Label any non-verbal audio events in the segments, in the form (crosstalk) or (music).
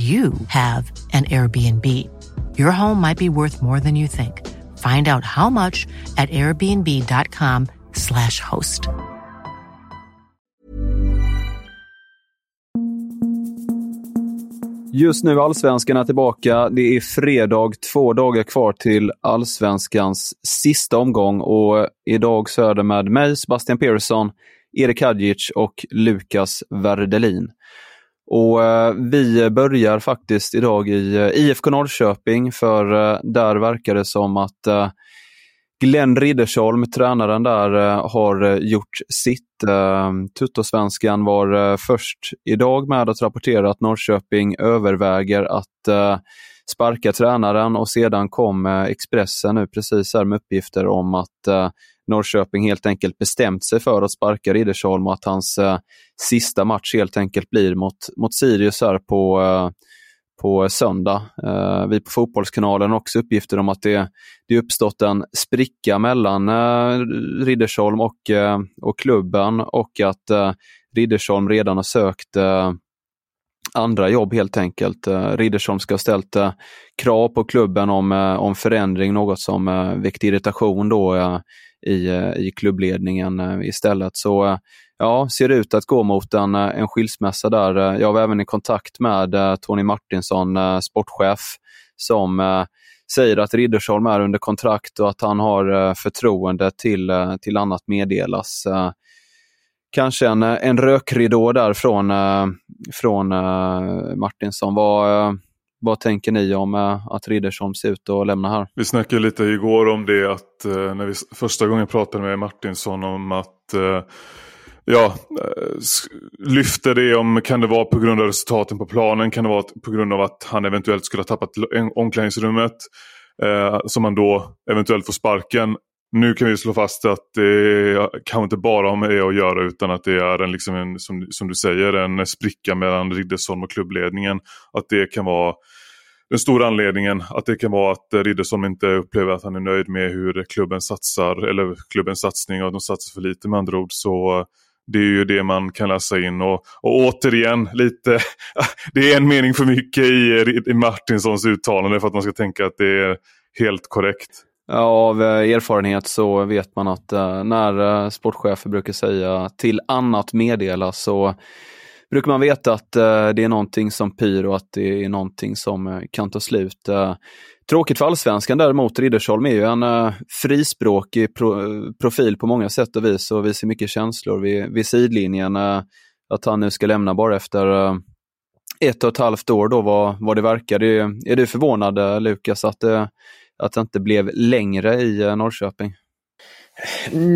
you have an Airbnb. Your home might be worth more than you think. Find out how much at airbnb.com slash host. Just nu Allsvenskan är tillbaka. Det är fredag, två dagar kvar till Allsvenskans sista omgång och idag så är det med mig, Sebastian Persson, Erik Hadjic och Lukas Verdelin. Och eh, Vi börjar faktiskt idag i eh, IFK Norrköping för eh, där verkar det som att eh, Glenn Riddersholm, tränaren där, eh, har eh, gjort sitt. Eh, Tuttosvenskan var först idag med att rapportera att Norrköping överväger att sparka tränaren och sedan kom Expressen nu precis här med uppgifter om att Norrköping helt enkelt bestämt sig för att sparka Riddersholm och att hans eh, sista match helt enkelt blir mot, mot Sirius här på, eh, på söndag. Eh, vi på Fotbollskanalen har också uppgifter om att det, det uppstått en spricka mellan eh, Riddersholm och, eh, och klubben och att eh, Riddersholm redan har sökt eh, andra jobb helt enkelt. Eh, Riddersholm ska ha ställt eh, krav på klubben om, eh, om förändring, något som väckt irritation då i, eh, i klubbledningen eh, istället. Så eh, ja, ser det ut att gå mot en, en skilsmässa där. Jag var även i kontakt med Tony Martinsson, sportchef, som säger att Riddersholm är under kontrakt och att han har förtroende till, till annat meddelas. Kanske en, en rökridå där från, från Martinsson. Vad, vad tänker ni om eh, att Riddersholm ser ut att lämna här? Vi snackade lite igår om det att eh, när vi första gången pratade med Martinsson om att eh, ja, lyfter det om, kan det vara på grund av resultaten på planen, kan det vara på grund av att han eventuellt skulle ha tappat omklädningsrummet eh, som han då eventuellt får sparken. Nu kan vi slå fast att det kanske inte bara har med det att göra utan att det är en, liksom en som, som du säger, en spricka mellan Riddersholm och klubbledningen. Att det kan vara den stora anledningen. Att det kan vara att Riddersholm inte upplever att han är nöjd med hur klubben satsar, eller klubbens satsning och att de satsar för lite med andra ord. Så det är ju det man kan läsa in och, och återigen lite, (laughs) det är en mening för mycket i, i Martinssons uttalande för att man ska tänka att det är helt korrekt. Av eh, erfarenhet så vet man att eh, när eh, sportchefer brukar säga till annat meddela så brukar man veta att det är någonting som pyr och att det är någonting som kan ta slut. Tråkigt för allsvenskan däremot, Riddersholm är ju en frispråkig profil på många sätt och vis och visar mycket känslor vid, vid sidlinjen. Att han nu ska lämna bara efter ett och ett halvt år då vad, vad det verkar. Är du förvånad Lukas att det att det inte blev längre i eh, Norrköping?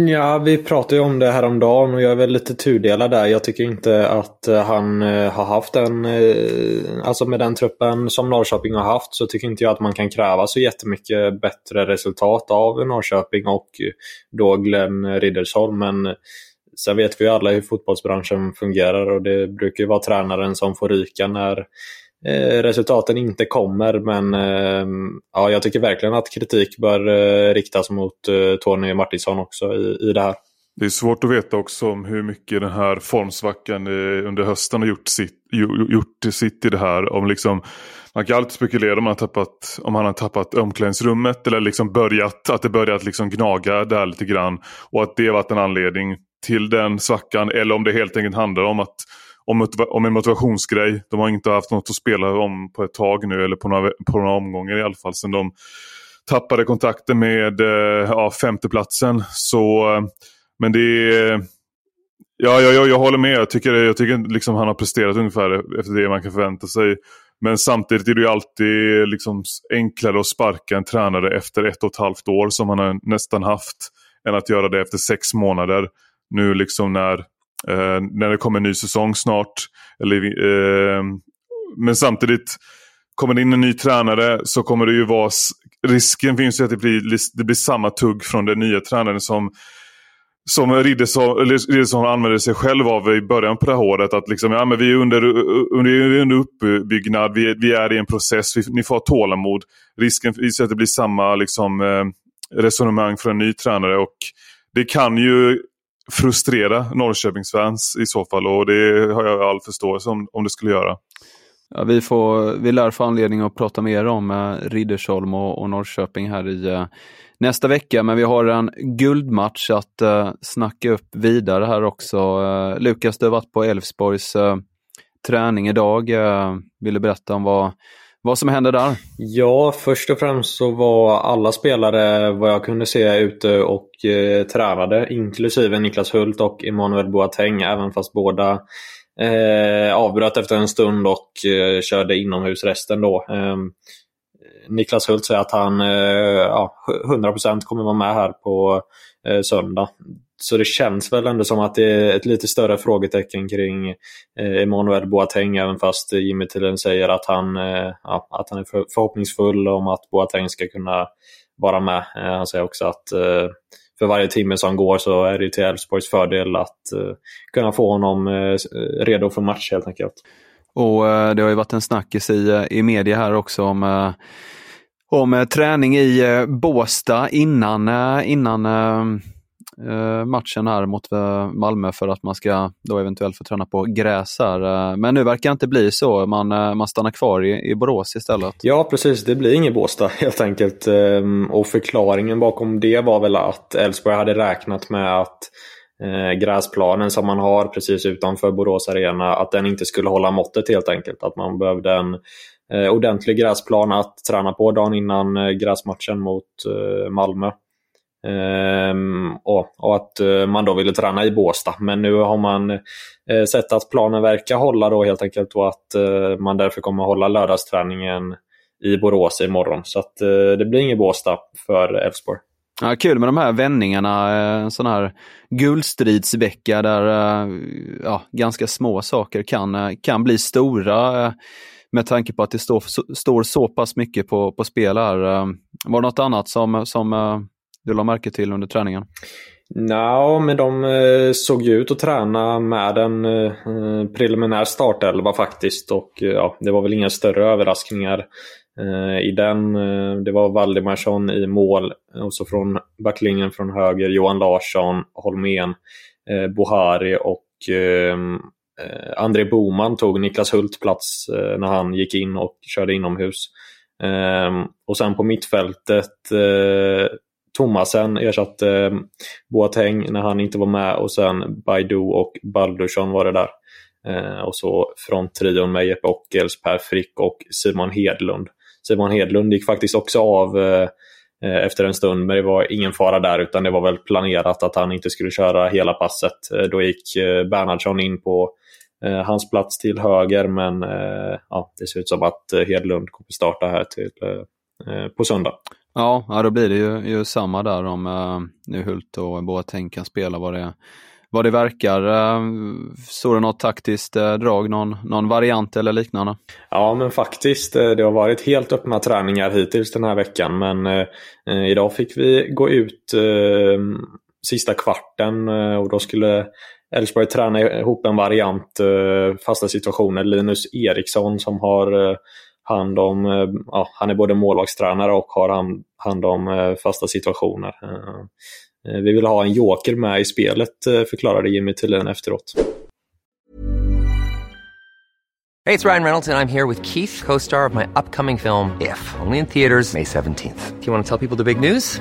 Ja, vi pratade ju om det här om dagen och jag är väl lite tudelad där. Jag tycker inte att eh, han eh, har haft en... Alltså med den truppen som Norrköping har haft så tycker inte jag att man kan kräva så jättemycket bättre resultat av Norrköping och då Glenn Riddersholm. Men sen vet vi ju alla hur fotbollsbranschen fungerar och det brukar ju vara tränaren som får ryka när Eh, resultaten inte kommer. Men ehm, ja, jag tycker verkligen att kritik bör eh, riktas mot eh, Tony Martinsson också i, i det här. Det är svårt att veta också om hur mycket den här formsvackan under hösten har gjort sitt, gjort sitt i det här. Om liksom, man kan alltid spekulera om han har tappat, om han har tappat omklädningsrummet eller liksom börjat, att det börjat liksom gnaga där lite grann. Och att det varit en anledning till den svackan. Eller om det helt enkelt handlar om att om, om en motivationsgrej. De har inte haft något att spela om på ett tag nu eller på några, på några omgångar i alla fall. Sen de tappade kontakten med eh, ja, femteplatsen. Så, eh, men det är... Ja, ja, ja, jag håller med. Jag tycker, jag tycker liksom han har presterat ungefär efter det man kan förvänta sig. Men samtidigt är det ju alltid liksom enklare att sparka en tränare efter ett och ett halvt år som han har nästan haft. Än att göra det efter sex månader. Nu liksom när, eh, när det kommer en ny säsong snart. Eller, eh, men samtidigt, kommer det in en ny tränare så kommer det ju vara... Risken finns ju att det blir, det blir samma tugg från den nya tränaren som som Riddersson använde sig själv av i början på det här året. Att liksom, ja, men vi, är under, under, vi är under uppbyggnad, vi är, vi är i en process, vi, ni får ha tålamod. Risken finns att det blir samma liksom, eh, resonemang för en ny tränare. Och det kan ju frustrera Norrköpingsfans i så fall och det har jag all förståelse om, om det skulle göra. Ja, vi, får, vi lär få anledning att prata mer om eh, Riddersholm och, och Norrköping här i eh, nästa vecka, men vi har en guldmatch att eh, snacka upp vidare här också. Eh, Lukas, du har varit på Elfsborgs eh, träning idag. Eh, vill du berätta om vad, vad som hände där? Ja, först och främst så var alla spelare vad jag kunde se ute och eh, tränade, inklusive Niklas Hult och Emanuel Boateng, även fast båda eh, avbröt efter en stund och eh, körde inomhus resten då. Eh, Niklas Hult säger att han eh, ja, 100% kommer vara med här på eh, söndag. Så det känns väl ändå som att det är ett lite större frågetecken kring eh, Emanuel Boateng, även fast Jimmy Tillin säger att han, eh, ja, att han är förhoppningsfull om att Boateng ska kunna vara med. Eh, han säger också att eh, för varje timme som går så är det till Elfsborgs fördel att kunna få honom redo för match helt enkelt. Och det har ju varit en snackis i, i media här också om om träning i Båsta innan, innan Eh, matchen här mot eh, Malmö för att man ska då eventuellt få träna på gräs här. Eh, men nu verkar det inte bli så. Man, man stannar kvar i, i Borås istället. Ja, precis. Det blir inget Båstad (laughs) helt enkelt. Ehm, och förklaringen bakom det var väl att Elfsborg hade räknat med att gräsplanen som man har precis utanför Borås Arena, att den inte skulle hålla måttet helt enkelt. Att man behövde en ordentlig gräsplan att träna på dagen innan gräsmatchen mot Malmö. Ehm, och, och, att eh, man då ville träna i Båstad. Men nu har man eh, sett att planen verkar hålla då helt enkelt och att eh, man därför kommer hålla lördagsträningen i Borås imorgon. Så att eh, det blir inget Båstad för Elfsborg. Ja, kul med de här vändningarna, eh, en sån här guldstridsvecka där ja, ganska små saker kan, kan bli stora med tanke på att det står, står så pass mycket på, på spel här. Var det något annat som, som du la märke till under träningen? Ja, men de eh, såg ju ut att träna med en eh, preliminär startelva faktiskt. Och eh, ja, det var väl inga större överraskningar i den. Det var Valdemarsson i mål och så från backlinjen från höger Johan Larsson, Holmén, Bohari och André Boman tog Niklas Hult plats när han gick in och körde inomhus. Ehm, och sen på mittfältet Thomasen ersatte eh, Boateng när han inte var med och sen Baidu och Baldursson var det där. Eh, och så från trion med Jeppe Ockels, Per Frick och Simon Hedlund. Simon Hedlund gick faktiskt också av eh, efter en stund, men det var ingen fara där utan det var väl planerat att han inte skulle köra hela passet. Då gick Bernhardsson in på hans plats till höger, men ja, det ser ut som att Hedlund kommer starta här till, på söndag. Ja, ja, då blir det ju, ju samma där om uh, nu Hult och Boateng kan spela vad det, vad det verkar. Uh, såg du något taktiskt uh, drag, någon, någon variant eller liknande? Ja, men faktiskt. Det har varit helt öppna träningar hittills den här veckan, men idag fick vi gå ut sista kvarten och då skulle Elfsborg träna ihop en variant fasta situationer. Linus Eriksson som har hand om, eh, ja, han är både målvaktstränare och har hand, hand om eh, fasta situationer. Eh, vi vill ha en joker med i spelet, förklarade Jimmy Tillin efteråt. Hej, det är Ryan Reynolds och jag är här med Keith, co-star of my upcoming film If, only in theaters May 17 th Do you want to tell people the big news?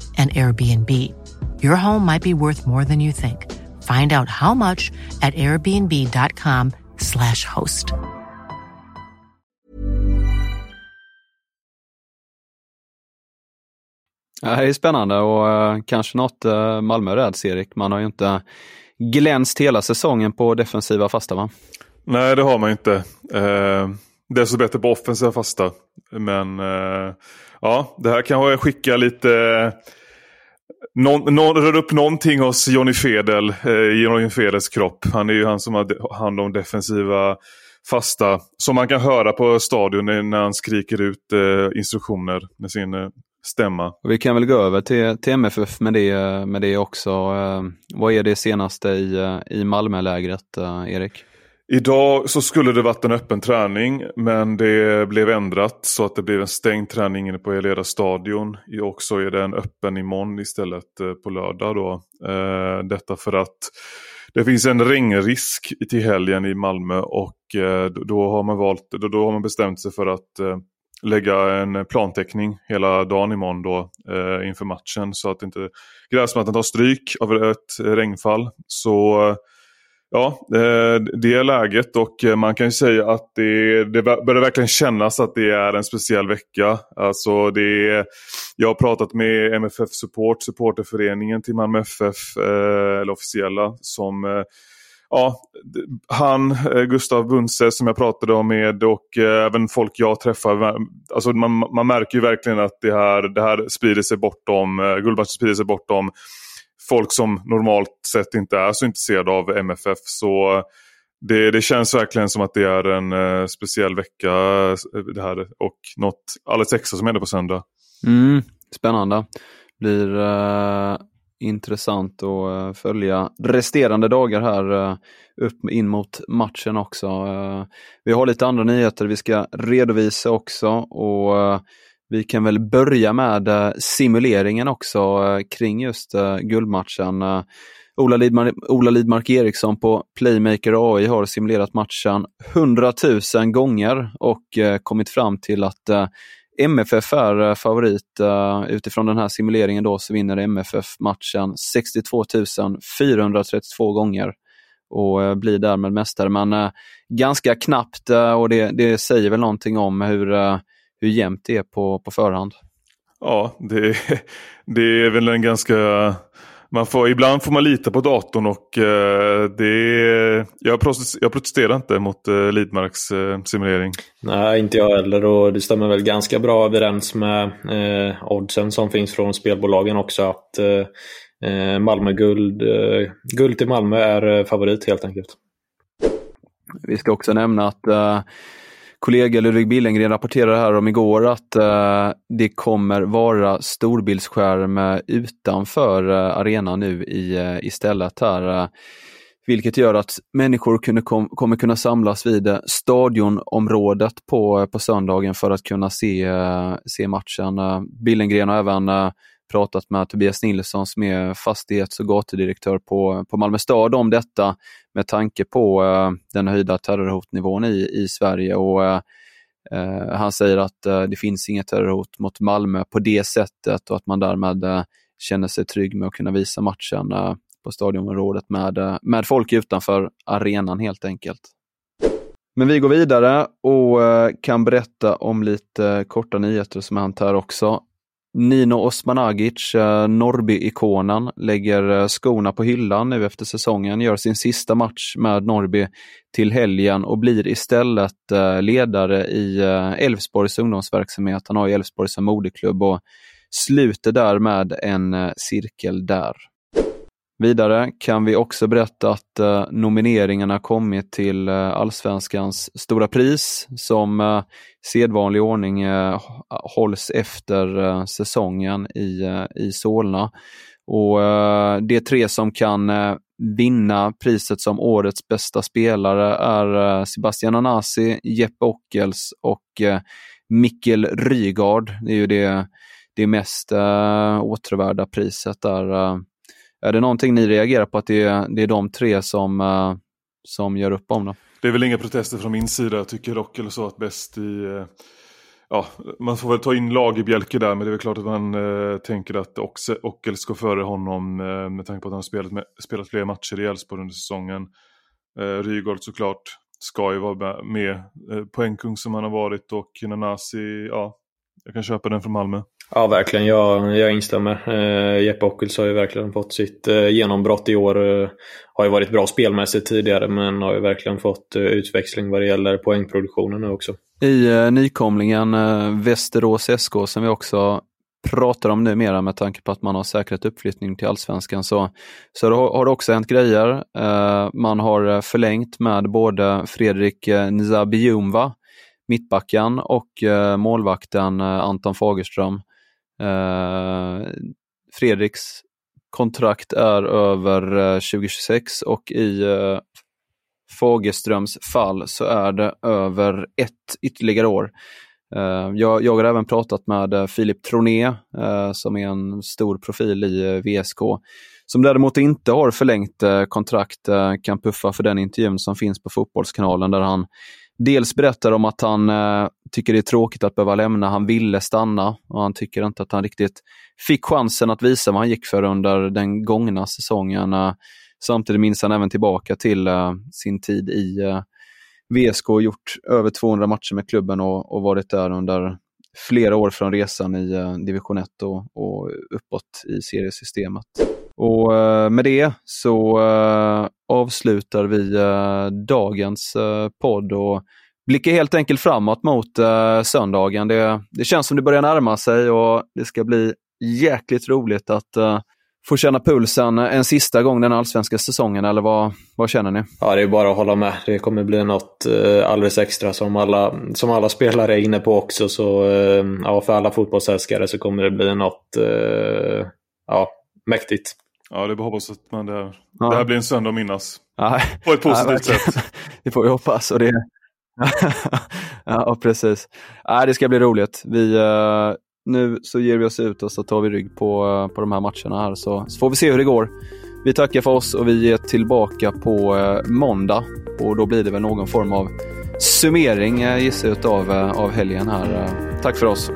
an Airbnb. Your home might be worth more than you think. Find out how much at airbnb.com/slash host. Det är spännande och uh, kanske något uh, Malmö räds, Erik. Man har ju inte glänst hela säsongen på defensiva fasta, va? Nej, det har man inte. Eh, desto bättre på offensiva fasta. Men eh, ja, det här kanske skickar lite... Någon, någon, rör upp någonting hos Johnny Fedel eh, i Johnny Fedels kropp. Han är ju han som har hand om defensiva fasta. Som man kan höra på stadion när han skriker ut eh, instruktioner med sin eh, stämma. Och vi kan väl gå över till, till MFF med det, med det också. Eh, vad är det senaste i, eh, i Malmölägret, eh, Erik? Idag så skulle det varit en öppen träning men det blev ändrat så att det blev en stängd träning inne på Eleda stadion. Och så är det en öppen imorgon istället eh, på lördag då. Eh, detta för att det finns en regnrisk till helgen i Malmö och eh, då har man valt, då, har man bestämt sig för att lägga en plantäckning hela dagen imorgon då inför matchen så att inte gräsmattan tar stryk av ett regnfall. Så Ja, eh, det är läget och eh, man kan ju säga att det, det börjar verkligen kännas att det är en speciell vecka. Alltså det är, jag har pratat med MFF Support, supporterföreningen till Malmö FF, eh, eller officiella, som ja, han, Gustav Bunse som jag pratade om med och även folk jag träffar. Alltså man, man märker ju verkligen att det här, det här sprider sig bortom, guldmatchen sprider sig bortom folk som normalt sett inte är så intresserade av MFF. Så det, det känns verkligen som att det är en eh, speciell vecka eh, det här och något alldeles extra som händer på söndag. Mm, spännande. Blir eh, intressant att eh, följa resterande dagar här eh, upp in mot matchen också. vi har lite andra nyheter vi ska redovisa också och vi kan väl börja med eh, simuleringen också eh, kring just eh, guldmatchen. Ola, Lidmark, Ola Lidmark Eriksson på Playmaker AI har simulerat matchen 100 000 gånger och kommit fram till att MFF är favorit. utifrån den här simuleringen då så vinner MFF matchen 62 432 gånger och blir därmed mästare. Men ganska knappt och det, det säger väl någonting om hur hur jämnt det är på, på förhand. Ja, det, det är väl en ganska... Man får, ibland får man lita på datorn och eh, det jag, protesterar, jag protesterar inte mot eh, Lidmarks eh, simulering. Nej, inte jag heller och det stämmer väl ganska bra överens med eh, oddsen som finns från spelbolagen också. att eh, eh Malmö guld, eh, guld till Malmö är favorit helt enkelt. Vi ska också nämna att kollega Ludvig Billengren rapporterade här om igår att eh, det kommer vara storbildsskärm eh, utanför eh, arenan nu i, eh, istället här. Eh, vilket gör att människor kunde kom, kommer kunna samlas vid eh, stadionområdet på, eh, på söndagen för att kunna se, eh, se matchen. Eh, Billengren har även pratat med Tobias Nilsson som är fastighets och gatudirektör på, på Malmö stad om detta med tanke på eh, den höjda terrorhotnivån i, i Sverige. Och, eh, eh han säger att eh, det finns inget terrorhot mot Malmö på det sättet och att man därmed eh, känner sig trygg med att kunna visa matchen på stadionområdet med, med folk utanför arenan helt enkelt. Men vi går vidare och kan berätta om lite korta nyheter som hänt här också. Nino Osmanagic, eh, Norrby-ikonen, lägger eh, skorna på hyllan nu efter säsongen, gör sin sista match med Norrby till helgen och blir istället eh, ledare i Elfsborgs ungdomsverksamhet. Han har ju Elfsborg som moderklubb och sluter därmed en cirkel där. Vidare kan vi också berätta att eh, nomineringarna kommit till eh, Allsvenskans stora pris som eh, sedvanlig ordning eh, hålls efter eh, säsongen i, eh, i Solna. Och eh, De tre som kan eh, vinna priset som årets bästa spelare är eh, Sebastian Anasi, Jeppe Ockels och eh, Mikkel Rygaard. Det är ju det, det mest eh, åtråvärda priset där är det någonting ni reagerar på att det är, det är de tre som, uh, som gör upp om det? Det är väl inga protester från min sida. Jag tycker dock eller så att bäst i... Uh, ja, man får väl ta in Lagerbjälke där, men det är väl klart att man uh, tänker att Ockel ska före honom med tanke på att han har spelat, med, spelat fler matcher i Elfsborg under säsongen. Uh, Rygaard såklart ska ju vara med, poängkung som han har varit och Nanasi, ja, jag kan köpa den från Malmö. Ja, verkligen. Jag, jag instämmer. Eh, Jeppe Ockels har ju verkligen fått sitt eh, genombrott i år. Eh, har ju varit bra spelmässigt tidigare, men har ju verkligen fått eh, utväxling vad det gäller poängproduktionen nu också. I eh, nykomlingen eh, Västerås SK, som vi också pratar om numera med tanke på att man har säkrat uppflyttning till allsvenskan, så, så det har, har det också hänt grejer. Eh, man har eh, förlängt med både Fredrik eh, Nzabiumva, mittbacken, och eh, målvakten eh, Anton Fagerström. Eh, Fredriks kontrakt är över eh, 2026 och i eh, Fagerströms fall så är det över ett ytterligare år. Eh, jag, jag har även pratat med eh, Filip Troné som är en stor profil i VSK som däremot inte har förlängt kontrakt kan puffa för den intervjun som finns på Fotbollskanalen där han dels berättar om att han eh, tycker det är tråkigt att behöva lämna. Han ville stanna och han tycker inte att han riktigt fick chansen att visa vad han gick för under den gångna säsongen. Eh, samtidigt minns han även tillbaka till eh, sin tid i eh, VSK och gjort över 200 matcher med klubben och, och varit där under flera år från resan i eh, division 1 och, och uppåt i seriesystemet. Och eh, med det så eh, avslutar vi eh, dagens podd och blickar helt enkelt framåt mot söndagen. Det, det känns som det börjar närma sig och det ska bli jäkligt roligt att få känna pulsen en sista gång den allsvenska säsongen, eller vad, vad känner ni? Ja, det är bara att hålla med. Det kommer bli något alldeles extra som alla, som alla spelare är inne på också. Så ja, för alla fotbollsälskare så kommer det bli något ja, mäktigt. Ja, det är bara hoppas att man det, här, ja. det här blir en söndag att minnas. Ja. På ett positivt ja, sätt. (laughs) det får vi hoppas. Och det... (laughs) ja, precis. Ja, det ska bli roligt. Vi, uh, nu så ger vi oss ut och så tar vi rygg på, uh, på de här matcherna här. Så, så, får vi se hur det går. Vi tackar för oss och vi är tillbaka på uh, måndag. Och då blir det väl någon form av summering gissar jag av, av helgen här. tack för oss.